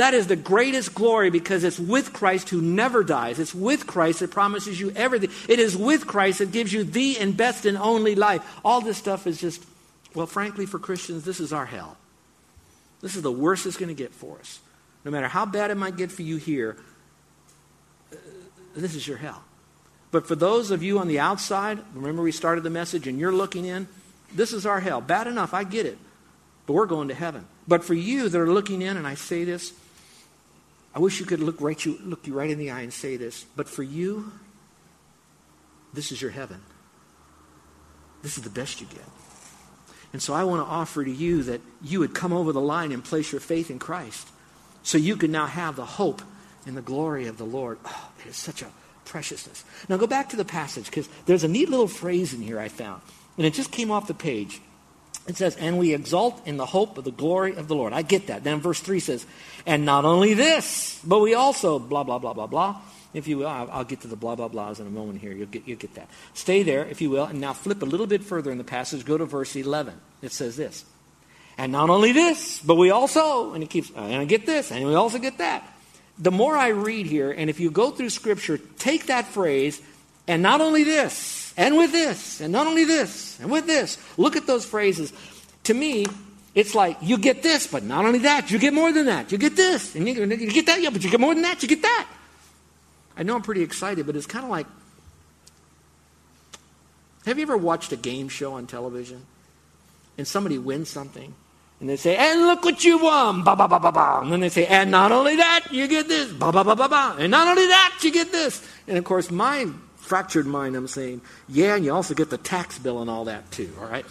That is the greatest glory because it's with Christ who never dies. It's with Christ that promises you everything. It is with Christ that gives you the and best and only life. All this stuff is just, well, frankly, for Christians, this is our hell. This is the worst it's going to get for us. No matter how bad it might get for you here, this is your hell. But for those of you on the outside, remember we started the message and you're looking in, this is our hell. Bad enough, I get it. But we're going to heaven. But for you that are looking in, and I say this, I wish you could look, right you, look you right in the eye and say this, but for you, this is your heaven. This is the best you get. And so I want to offer to you that you would come over the line and place your faith in Christ so you can now have the hope and the glory of the Lord. Oh, it is such a preciousness. Now go back to the passage because there's a neat little phrase in here I found, and it just came off the page. It says, and we exult in the hope of the glory of the Lord. I get that. Then verse 3 says, and not only this, but we also, blah, blah, blah, blah, blah. If you will, I'll, I'll get to the blah, blah, blahs in a moment here. You'll get, you'll get that. Stay there, if you will, and now flip a little bit further in the passage. Go to verse 11. It says this. And not only this, but we also, and it keeps, and I get this, and we also get that. The more I read here, and if you go through Scripture, take that phrase, and not only this, and with this, and not only this, and with this. Look at those phrases. To me, it's like you get this, but not only that, you get more than that. You get this, and you, get that, yeah, but you get more than that, you get that. I know I'm pretty excited, but it's kind of like have you ever watched a game show on television and somebody wins something? And they say, and look what you won, ba ba ba ba ba. And then they say, and not only that, you get this, ba ba ba ba ba. And not only that, you get this. And of course, my fractured mind, I'm saying, yeah, and you also get the tax bill and all that too, all right?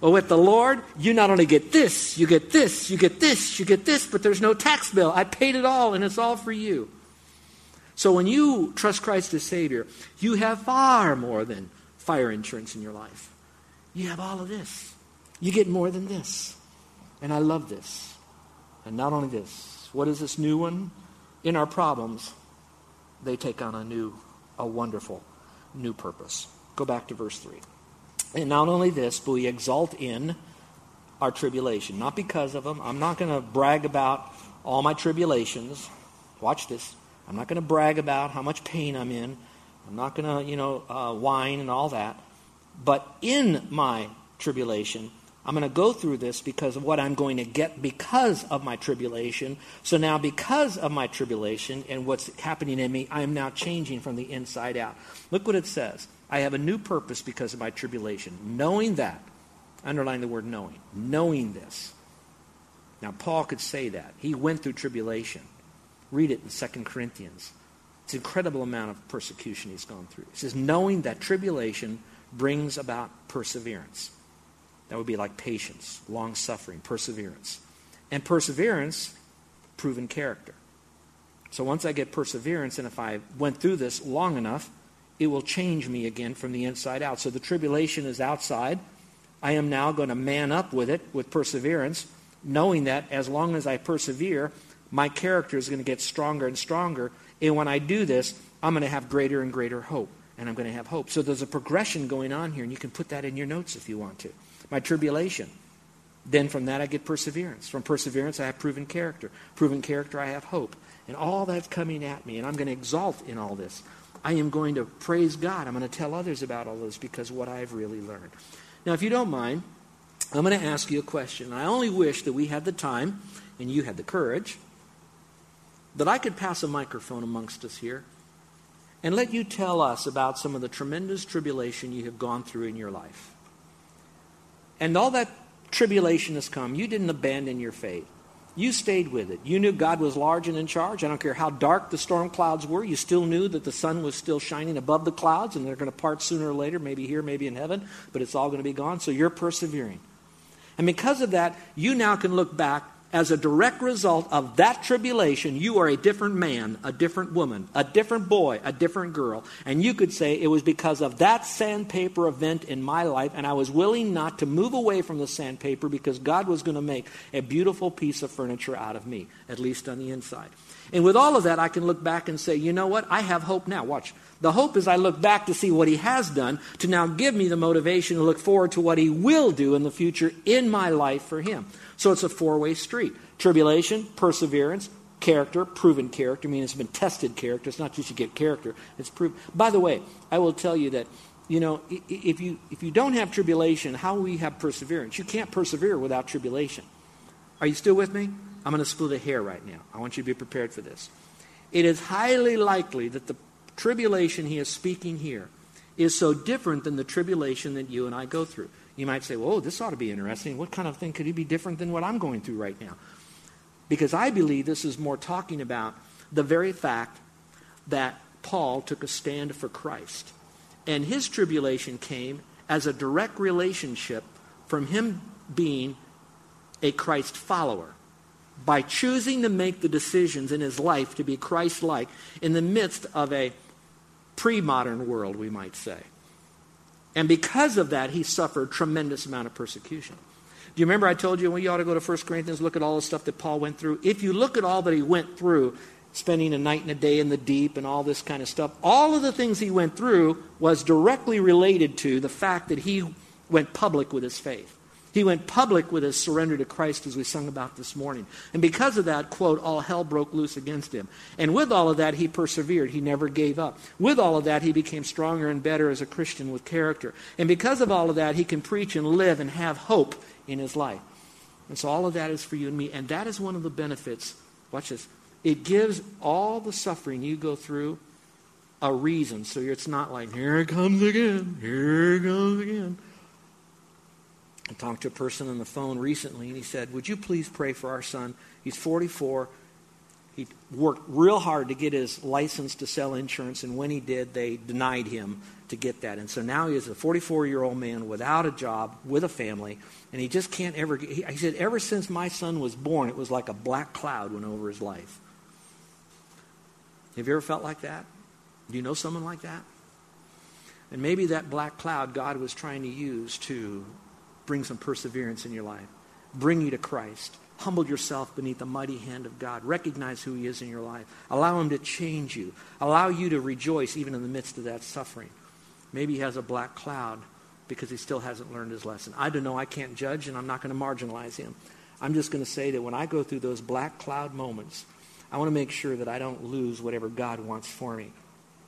Well, with the Lord, you not only get this, you get this, you get this, you get this, but there's no tax bill. I paid it all, and it's all for you. So when you trust Christ as Savior, you have far more than fire insurance in your life. You have all of this. You get more than this. And I love this. And not only this, what is this new one? In our problems, they take on a new, a wonderful new purpose. Go back to verse 3. And not only this, but we exalt in our tribulation. Not because of them. I'm not going to brag about all my tribulations. Watch this. I'm not going to brag about how much pain I'm in. I'm not going to, you know, uh, whine and all that. But in my tribulation, I'm going to go through this because of what I'm going to get because of my tribulation. So now, because of my tribulation and what's happening in me, I am now changing from the inside out. Look what it says. I have a new purpose because of my tribulation. Knowing that, underline the word knowing, knowing this. Now, Paul could say that. He went through tribulation. Read it in 2 Corinthians. It's an incredible amount of persecution he's gone through. He says, knowing that tribulation brings about perseverance. That would be like patience, long suffering, perseverance. And perseverance, proven character. So once I get perseverance, and if I went through this long enough, it will change me again from the inside out. So the tribulation is outside. I am now going to man up with it with perseverance, knowing that as long as I persevere, my character is going to get stronger and stronger. And when I do this, I'm going to have greater and greater hope. And I'm going to have hope. So there's a progression going on here, and you can put that in your notes if you want to my tribulation. Then from that I get perseverance. From perseverance I have proven character. Proven character I have hope. And all that's coming at me, and I'm going to exalt in all this. I am going to praise God. I'm going to tell others about all this because what I've really learned. Now, if you don't mind, I'm going to ask you a question. I only wish that we had the time and you had the courage that I could pass a microphone amongst us here and let you tell us about some of the tremendous tribulation you have gone through in your life. And all that tribulation has come. You didn't abandon your faith. You stayed with it. You knew God was large and in charge. I don't care how dark the storm clouds were. You still knew that the sun was still shining above the clouds and they're going to part sooner or later, maybe here, maybe in heaven, but it's all going to be gone. So you're persevering. And because of that, you now can look back as a direct result of that tribulation, you are a different man, a different woman, a different boy, a different girl. And you could say it was because of that sandpaper event in my life, and I was willing not to move away from the sandpaper because God was going to make a beautiful piece of furniture out of me, at least on the inside. And with all of that, I can look back and say, you know what? I have hope now. Watch. The hope is I look back to see what he has done to now give me the motivation to look forward to what he will do in the future in my life for him. So it's a four way street tribulation, perseverance, character, proven character. I mean, it's been tested character. It's not just you get character, it's proven. By the way, I will tell you that. You know, if you, if you don't have tribulation, how will you have perseverance? You can't persevere without tribulation. Are you still with me? I'm going to split a hair right now. I want you to be prepared for this. It is highly likely that the tribulation he is speaking here is so different than the tribulation that you and I go through. You might say, well, this ought to be interesting. What kind of thing could it be different than what I'm going through right now? Because I believe this is more talking about the very fact that Paul took a stand for Christ. And his tribulation came as a direct relationship from him being a Christ follower by choosing to make the decisions in his life to be Christ like in the midst of a pre modern world, we might say. And because of that, he suffered tremendous amount of persecution. Do you remember I told you well, you ought to go to 1 Corinthians, look at all the stuff that Paul went through? If you look at all that he went through, spending a night and a day in the deep and all this kind of stuff, all of the things he went through was directly related to the fact that he went public with his faith. He went public with his surrender to Christ, as we sung about this morning. And because of that, quote, all hell broke loose against him. And with all of that, he persevered. He never gave up. With all of that, he became stronger and better as a Christian with character. And because of all of that, he can preach and live and have hope in his life. And so all of that is for you and me. And that is one of the benefits. Watch this. It gives all the suffering you go through a reason. So it's not like, here it comes again, here it comes again. I talked to a person on the phone recently, and he said, Would you please pray for our son? He's 44. He worked real hard to get his license to sell insurance, and when he did, they denied him to get that. And so now he is a 44 year old man without a job, with a family, and he just can't ever get. He, he said, Ever since my son was born, it was like a black cloud went over his life. Have you ever felt like that? Do you know someone like that? And maybe that black cloud God was trying to use to bring some perseverance in your life, bring you to Christ. Humble yourself beneath the mighty hand of God. Recognize who He is in your life. Allow Him to change you. Allow you to rejoice even in the midst of that suffering. Maybe He has a black cloud because He still hasn't learned His lesson. I don't know. I can't judge, and I'm not going to marginalize Him. I'm just going to say that when I go through those black cloud moments, I want to make sure that I don't lose whatever God wants for me.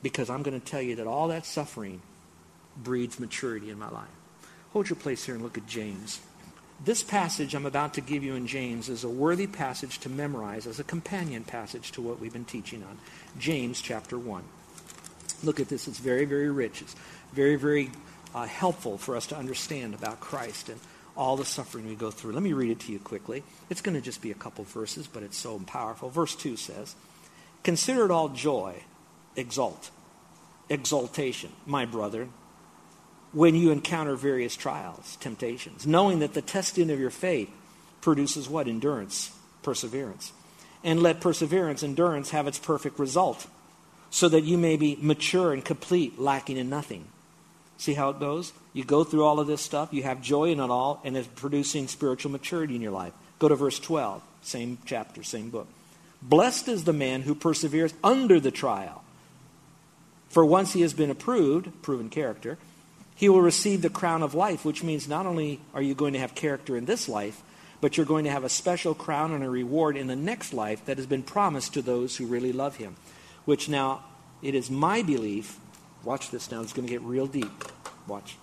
Because I'm going to tell you that all that suffering breeds maturity in my life. Hold your place here and look at James. This passage I'm about to give you in James is a worthy passage to memorize as a companion passage to what we've been teaching on. James chapter 1. Look at this. It's very, very rich. It's very, very uh, helpful for us to understand about Christ and all the suffering we go through. Let me read it to you quickly. It's going to just be a couple verses, but it's so powerful. Verse 2 says, Consider it all joy, exult, exultation, my brother, when you encounter various trials, temptations, knowing that the testing of your faith produces what? Endurance, perseverance. And let perseverance, endurance, have its perfect result, so that you may be mature and complete, lacking in nothing. See how it goes? You go through all of this stuff, you have joy in it all, and it's producing spiritual maturity in your life. Go to verse 12, same chapter, same book. Blessed is the man who perseveres under the trial. For once he has been approved, proven character, he will receive the crown of life, which means not only are you going to have character in this life, but you're going to have a special crown and a reward in the next life that has been promised to those who really love him. Which now, it is my belief, watch this now, it's going to get real deep. Watch.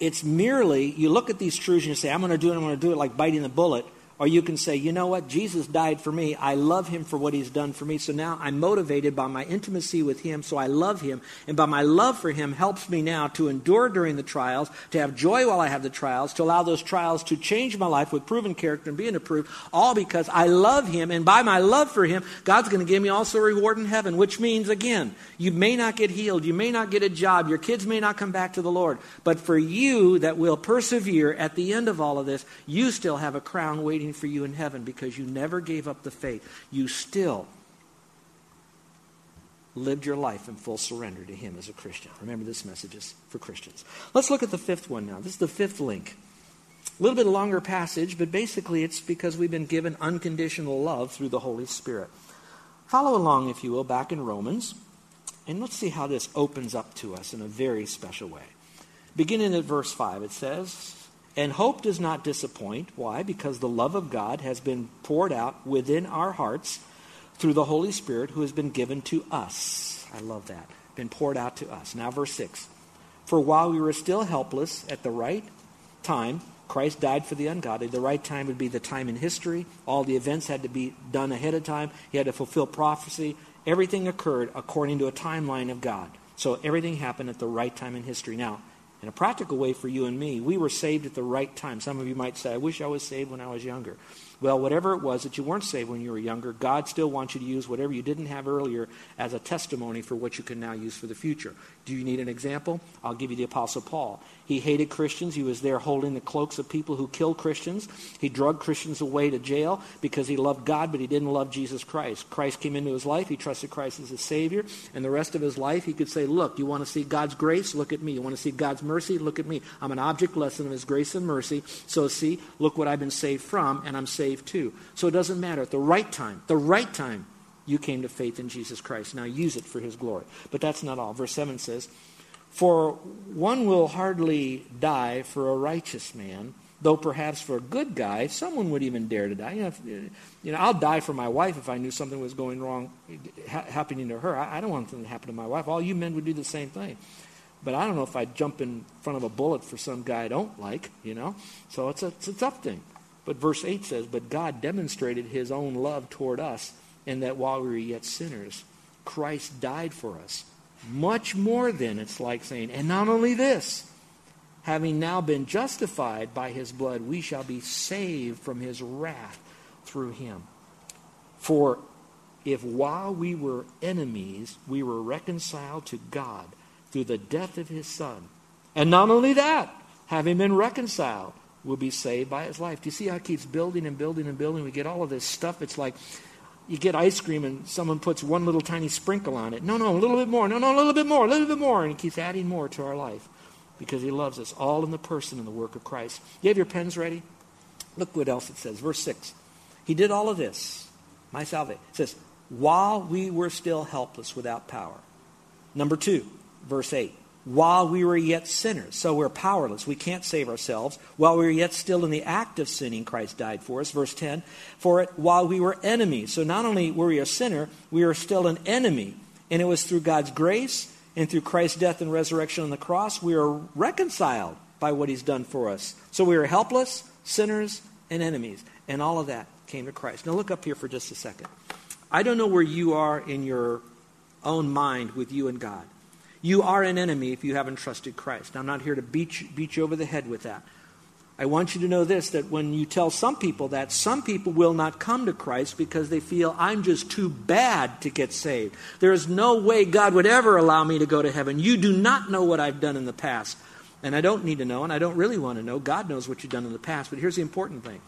It's merely, you look at these truths and you say, I'm going to do it, I'm going to do it like biting the bullet. Or you can say, you know what? Jesus died for me. I love him for what he's done for me. So now I'm motivated by my intimacy with him, so I love him. And by my love for him helps me now to endure during the trials, to have joy while I have the trials, to allow those trials to change my life with proven character and being approved, all because I love him. And by my love for him, God's going to give me also a reward in heaven, which means, again, you may not get healed, you may not get a job, your kids may not come back to the Lord. But for you that will persevere at the end of all of this, you still have a crown waiting waiting for you in heaven because you never gave up the faith. You still lived your life in full surrender to Him as a Christian. Remember, this message is for Christians. Let's look at the fifth one now. This is the fifth link. A little bit longer passage, but basically it's because we've been given unconditional love through the Holy Spirit. Follow along, if you will, back in Romans, and let's see how this opens up to us in a very special way. Beginning at verse 5, it says, and hope does not disappoint. Why? Because the love of God has been poured out within our hearts through the Holy Spirit who has been given to us. I love that. Been poured out to us. Now, verse 6. For while we were still helpless at the right time, Christ died for the ungodly. The right time would be the time in history. All the events had to be done ahead of time. He had to fulfill prophecy. Everything occurred according to a timeline of God. So everything happened at the right time in history. Now, in a practical way for you and me, we were saved at the right time. Some of you might say, I wish I was saved when I was younger. Well, whatever it was that you weren't saved when you were younger, God still wants you to use whatever you didn't have earlier as a testimony for what you can now use for the future. Do you need an example? I'll give you the Apostle Paul. He hated Christians. He was there holding the cloaks of people who killed Christians. He drugged Christians away to jail because he loved God, but he didn't love Jesus Christ. Christ came into his life. He trusted Christ as his Savior. And the rest of his life, he could say, Look, you want to see God's grace? Look at me. You want to see God's mercy? Look at me. I'm an object lesson of his grace and mercy. So, see, look what I've been saved from, and I'm saved saved too. So it doesn't matter. At the right time, the right time, you came to faith in Jesus Christ. Now use it for his glory. But that's not all. Verse 7 says, For one will hardly die for a righteous man, though perhaps for a good guy, someone would even dare to die. You know, if, you know I'll die for my wife if I knew something was going wrong, ha- happening to her. I, I don't want something to happen to my wife. All you men would do the same thing. But I don't know if I'd jump in front of a bullet for some guy I don't like, you know. So it's a, it's a tough thing. But verse 8 says, But God demonstrated his own love toward us in that while we were yet sinners, Christ died for us. Much more than, it's like saying, and not only this, having now been justified by his blood, we shall be saved from his wrath through him. For if while we were enemies, we were reconciled to God through the death of his Son, and not only that, having been reconciled, will be saved by his life. Do you see how it keeps building and building and building? We get all of this stuff. It's like you get ice cream and someone puts one little tiny sprinkle on it. No, no, a little bit more. No, no, a little bit more, a little bit more. And he keeps adding more to our life because he loves us, all in the person and the work of Christ. You have your pens ready? Look what else it says. Verse 6. He did all of this. My salvation. It says, while we were still helpless without power. Number 2, verse 8 while we were yet sinners. So we're powerless. We can't save ourselves. While we were yet still in the act of sinning, Christ died for us. Verse 10, for it while we were enemies. So not only were we a sinner, we were still an enemy. And it was through God's grace and through Christ's death and resurrection on the cross, we are reconciled by what he's done for us. So we were helpless, sinners, and enemies. And all of that came to Christ. Now look up here for just a second. I don't know where you are in your own mind with you and God. You are an enemy if you haven't trusted Christ. I'm not here to beat you, beat you over the head with that. I want you to know this that when you tell some people that, some people will not come to Christ because they feel I'm just too bad to get saved. There is no way God would ever allow me to go to heaven. You do not know what I've done in the past. And I don't need to know, and I don't really want to know. God knows what you've done in the past. But here's the important thing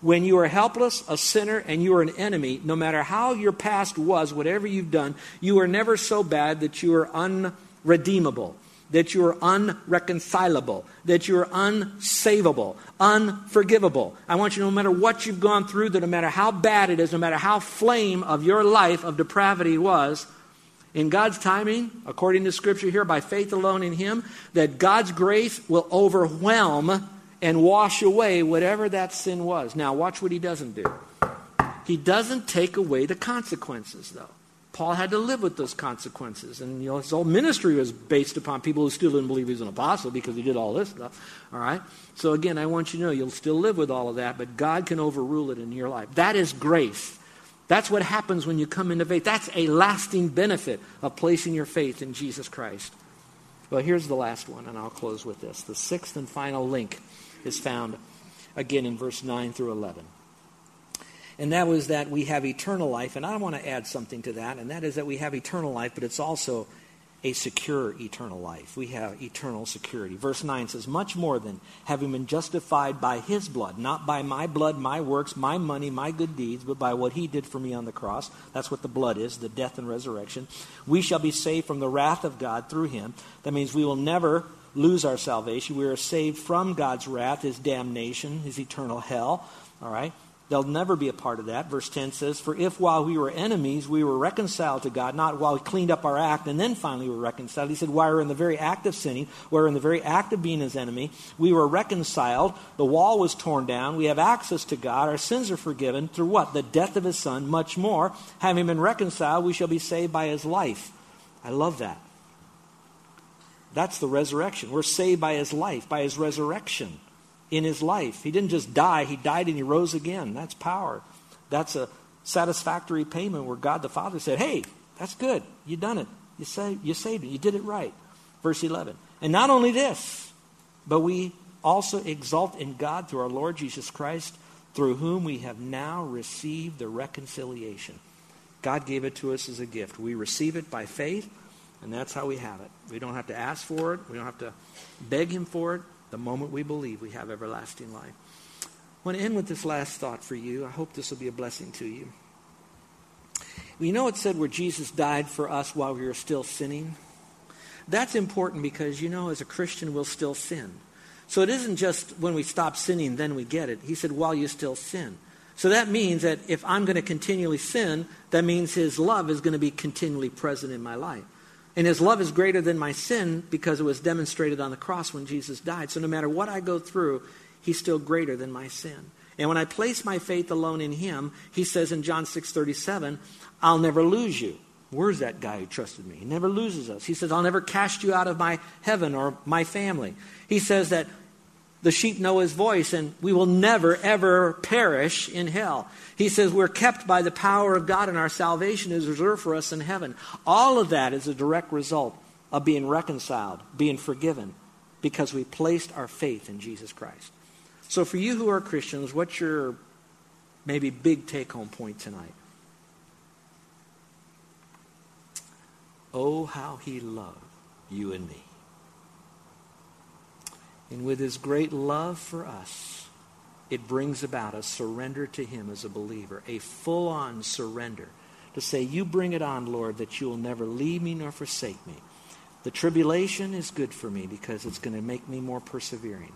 when you are helpless, a sinner, and you are an enemy, no matter how your past was, whatever you've done, you are never so bad that you are un redeemable, that you're unreconcilable, that you're unsavable, unforgivable. I want you to know no matter what you've gone through, that no matter how bad it is, no matter how flame of your life of depravity was, in God's timing, according to Scripture here, by faith alone in Him, that God's grace will overwhelm and wash away whatever that sin was. Now, watch what He doesn't do. He doesn't take away the consequences, though. Paul had to live with those consequences. And you know, his whole ministry was based upon people who still didn't believe he was an apostle because he did all this stuff. All right? So again, I want you to know you'll still live with all of that, but God can overrule it in your life. That is grace. That's what happens when you come into faith. That's a lasting benefit of placing your faith in Jesus Christ. Well, here's the last one, and I'll close with this. The sixth and final link is found again in verse 9 through 11 and that was that we have eternal life. And I want to add something to that, and that is that we have eternal life, but it's also a secure eternal life. We have eternal security. Verse 9 says, Much more than having been justified by his blood, not by my blood, my works, my money, my good deeds, but by what he did for me on the cross. That's what the blood is, the death and resurrection. We shall be saved from the wrath of God through him. That means we will never lose our salvation. We are saved from God's wrath, his damnation, his eternal hell. All right? They'll never be a part of that. Verse 10 says, For if while we were enemies, we were reconciled to God, not while we cleaned up our act and then finally we were reconciled. He said, While we were in the very act of sinning, while we were in the very act of being his enemy, we were reconciled. The wall was torn down. We have access to God. Our sins are forgiven through what? The death of his son. Much more. Having been reconciled, we shall be saved by his life. I love that. That's the resurrection. We're saved by his life, by his resurrection in his life. He didn't just die, he died and he rose again. That's power. That's a satisfactory payment where God the Father said, Hey, that's good. You done it. You saved, you saved it. You did it right. Verse 11. And not only this, but we also exult in God through our Lord Jesus Christ, through whom we have now received the reconciliation. God gave it to us as a gift. We receive it by faith, and that's how we have it. We don't have to ask for it, we don't have to beg Him for it. The moment we believe, we have everlasting life. I want to end with this last thought for you. I hope this will be a blessing to you. We know it said where Jesus died for us while we were still sinning. That's important because, you know, as a Christian, we'll still sin. So it isn't just when we stop sinning, then we get it. He said, while you still sin. So that means that if I'm going to continually sin, that means His love is going to be continually present in my life. And his love is greater than my sin because it was demonstrated on the cross when Jesus died. So no matter what I go through, he's still greater than my sin. And when I place my faith alone in him, he says in John 6:37, I'll never lose you. Where's that guy who trusted me? He never loses us. He says, I'll never cast you out of my heaven or my family. He says that the sheep know his voice, and we will never, ever perish in hell. He says we're kept by the power of God, and our salvation is reserved for us in heaven. All of that is a direct result of being reconciled, being forgiven, because we placed our faith in Jesus Christ. So, for you who are Christians, what's your maybe big take home point tonight? Oh, how he loved you and me. And with his great love for us, it brings about a surrender to him as a believer, a full on surrender to say, You bring it on, Lord, that you will never leave me nor forsake me. The tribulation is good for me because it's going to make me more persevering.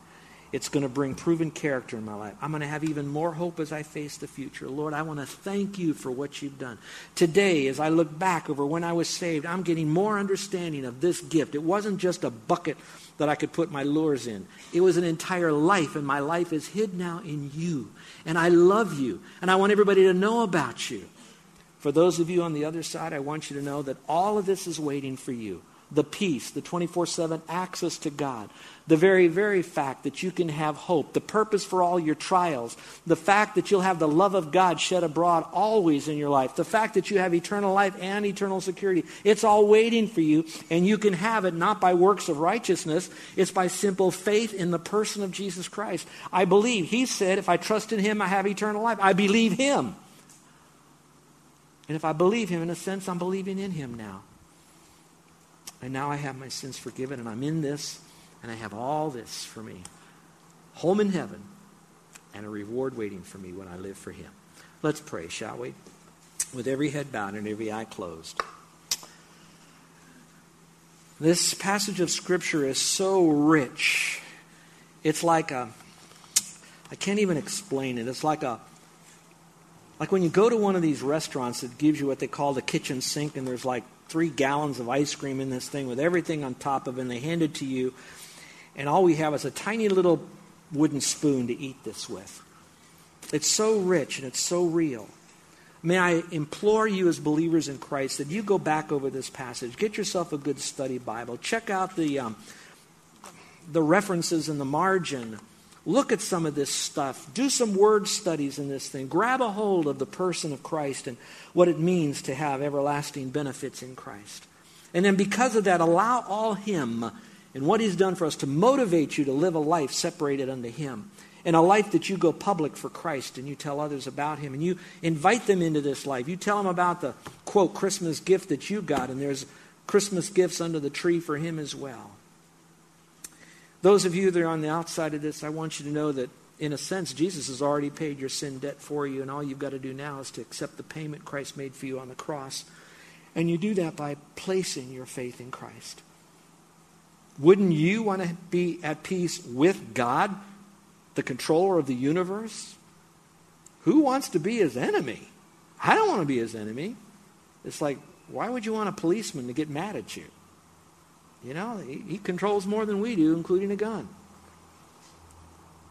It's going to bring proven character in my life. I'm going to have even more hope as I face the future. Lord, I want to thank you for what you've done. Today, as I look back over when I was saved, I'm getting more understanding of this gift. It wasn't just a bucket that I could put my lures in. It was an entire life, and my life is hid now in you. And I love you, and I want everybody to know about you. For those of you on the other side, I want you to know that all of this is waiting for you the peace, the 24 7 access to God, the very, very fact that you can have hope, the purpose for all your trials, the fact that you'll have the love of God shed abroad always in your life, the fact that you have eternal life and eternal security. It's all waiting for you, and you can have it not by works of righteousness, it's by simple faith in the person of Jesus Christ. I believe. He said, if I trust in Him, I have eternal life. I believe Him. And if I believe Him, in a sense, I'm believing in Him now. And now I have my sins forgiven, and I'm in this, and I have all this for me. Home in heaven, and a reward waiting for me when I live for Him. Let's pray, shall we? With every head bowed and every eye closed. This passage of Scripture is so rich. It's like a, I can't even explain it. It's like a, like when you go to one of these restaurants that gives you what they call the kitchen sink, and there's like three gallons of ice cream in this thing with everything on top of it, and they hand it to you, and all we have is a tiny little wooden spoon to eat this with. It's so rich and it's so real. may I implore you as believers in Christ that you go back over this passage, get yourself a good study Bible, check out the, um, the references in the margin, look at some of this stuff, do some word studies in this thing, grab a hold of the person of Christ and what it means to have everlasting benefits in Christ. And then because of that, allow all Him and what He's done for us to motivate you to live a life separated unto Him and a life that you go public for Christ and you tell others about Him and you invite them into this life. You tell them about the, quote, Christmas gift that you got, and there's Christmas gifts under the tree for Him as well. Those of you that are on the outside of this, I want you to know that, in a sense, Jesus has already paid your sin debt for you, and all you've got to do now is to accept the payment Christ made for you on the cross. And you do that by placing your faith in Christ. Wouldn't you want to be at peace with God the controller of the universe? Who wants to be his enemy? I don't want to be his enemy. It's like, why would you want a policeman to get mad at you? You know, he, he controls more than we do, including a gun.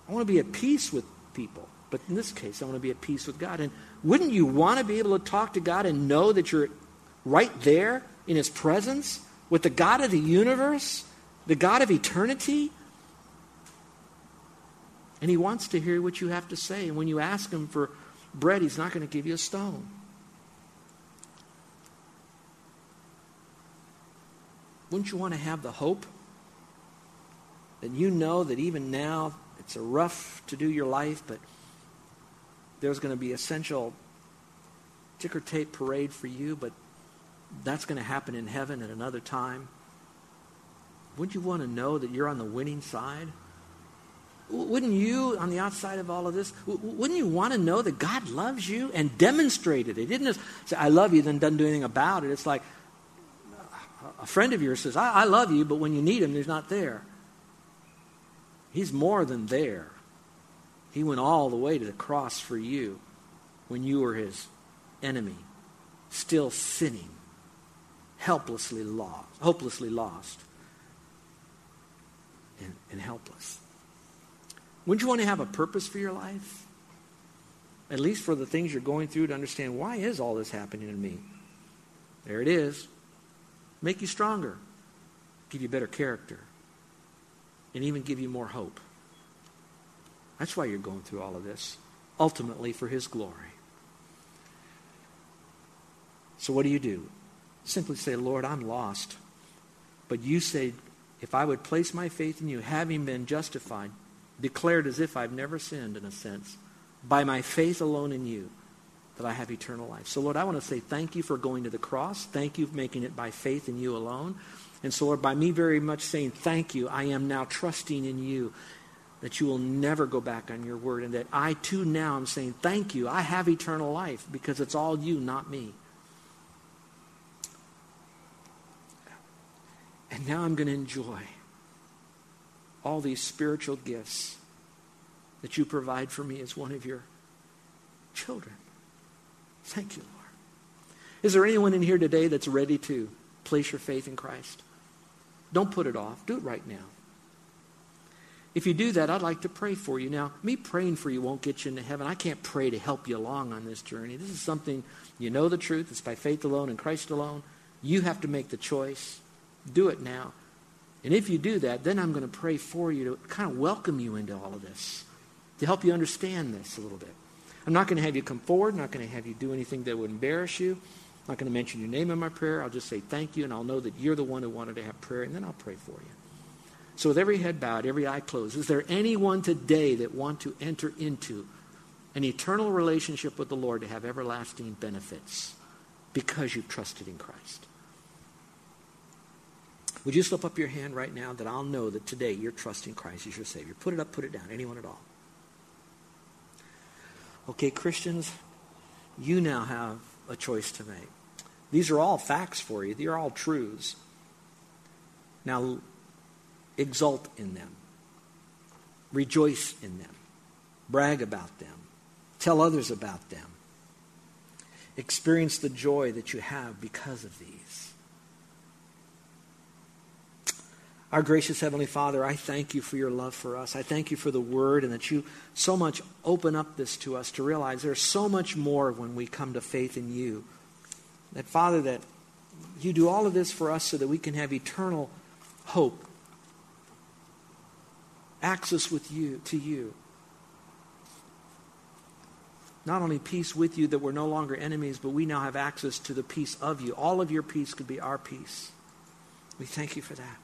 I want to be at peace with people. But in this case, I want to be at peace with God. And wouldn't you want to be able to talk to God and know that you're right there in His presence with the God of the universe, the God of eternity, and he wants to hear what you have to say. And when you ask him for bread, he's not going to give you a stone. Wouldn't you want to have the hope that you know that even now it's a rough to do your life, but there's going to be essential ticker tape parade for you, but that's going to happen in heaven at another time? Wouldn't you want to know that you're on the winning side? Wouldn't you, on the outside of all of this, wouldn't you want to know that God loves you and demonstrated it? He didn't just say, I love you, then doesn't do anything about it. It's like a friend of yours says, I, I love you, but when you need him, he's not there. He's more than there. He went all the way to the cross for you when you were his enemy, still sinning, helplessly lost, hopelessly lost, and, and helpless. Wouldn't you want to have a purpose for your life? At least for the things you're going through to understand why is all this happening to me? There it is. Make you stronger, give you better character, and even give you more hope. That's why you're going through all of this, ultimately for His glory. So, what do you do? Simply say, Lord, I'm lost. But you say, if I would place my faith in you, having been justified, declared as if I've never sinned, in a sense, by my faith alone in you, that I have eternal life. So, Lord, I want to say thank you for going to the cross. Thank you for making it by faith in you alone. And so, Lord, by me very much saying thank you, I am now trusting in you that you will never go back on your word, and that I too now am saying thank you. I have eternal life because it's all you, not me. And now I'm going to enjoy all these spiritual gifts that you provide for me as one of your children. Thank you, Lord. Is there anyone in here today that's ready to place your faith in Christ? Don't put it off. Do it right now. If you do that, I'd like to pray for you. Now, me praying for you won't get you into heaven. I can't pray to help you along on this journey. This is something you know the truth. It's by faith alone and Christ alone. You have to make the choice. Do it now. And if you do that, then I'm going to pray for you to kind of welcome you into all of this, to help you understand this a little bit. I'm not going to have you come forward. I'm not going to have you do anything that would embarrass you. I'm not going to mention your name in my prayer. I'll just say thank you, and I'll know that you're the one who wanted to have prayer, and then I'll pray for you. So with every head bowed, every eye closed, is there anyone today that want to enter into an eternal relationship with the Lord to have everlasting benefits because you've trusted in Christ? Would you slip up your hand right now that I'll know that today you're trusting Christ as your Savior? Put it up, put it down. Anyone at all? Okay, Christians, you now have a choice to make. These are all facts for you, they are all truths. Now, exult in them, rejoice in them, brag about them, tell others about them. Experience the joy that you have because of these. Our gracious Heavenly Father, I thank you for your love for us. I thank you for the Word and that you so much open up this to us to realize there's so much more when we come to faith in you. That, Father, that you do all of this for us so that we can have eternal hope, access with you to you. Not only peace with you that we're no longer enemies, but we now have access to the peace of you. All of your peace could be our peace. We thank you for that.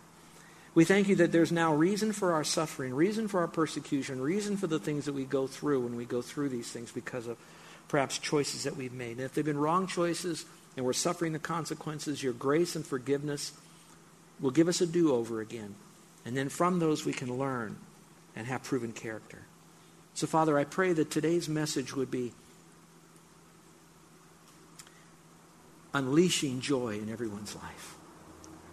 We thank you that there's now reason for our suffering, reason for our persecution, reason for the things that we go through when we go through these things because of perhaps choices that we've made. And if they've been wrong choices and we're suffering the consequences, your grace and forgiveness will give us a do over again. And then from those we can learn and have proven character. So, Father, I pray that today's message would be unleashing joy in everyone's life.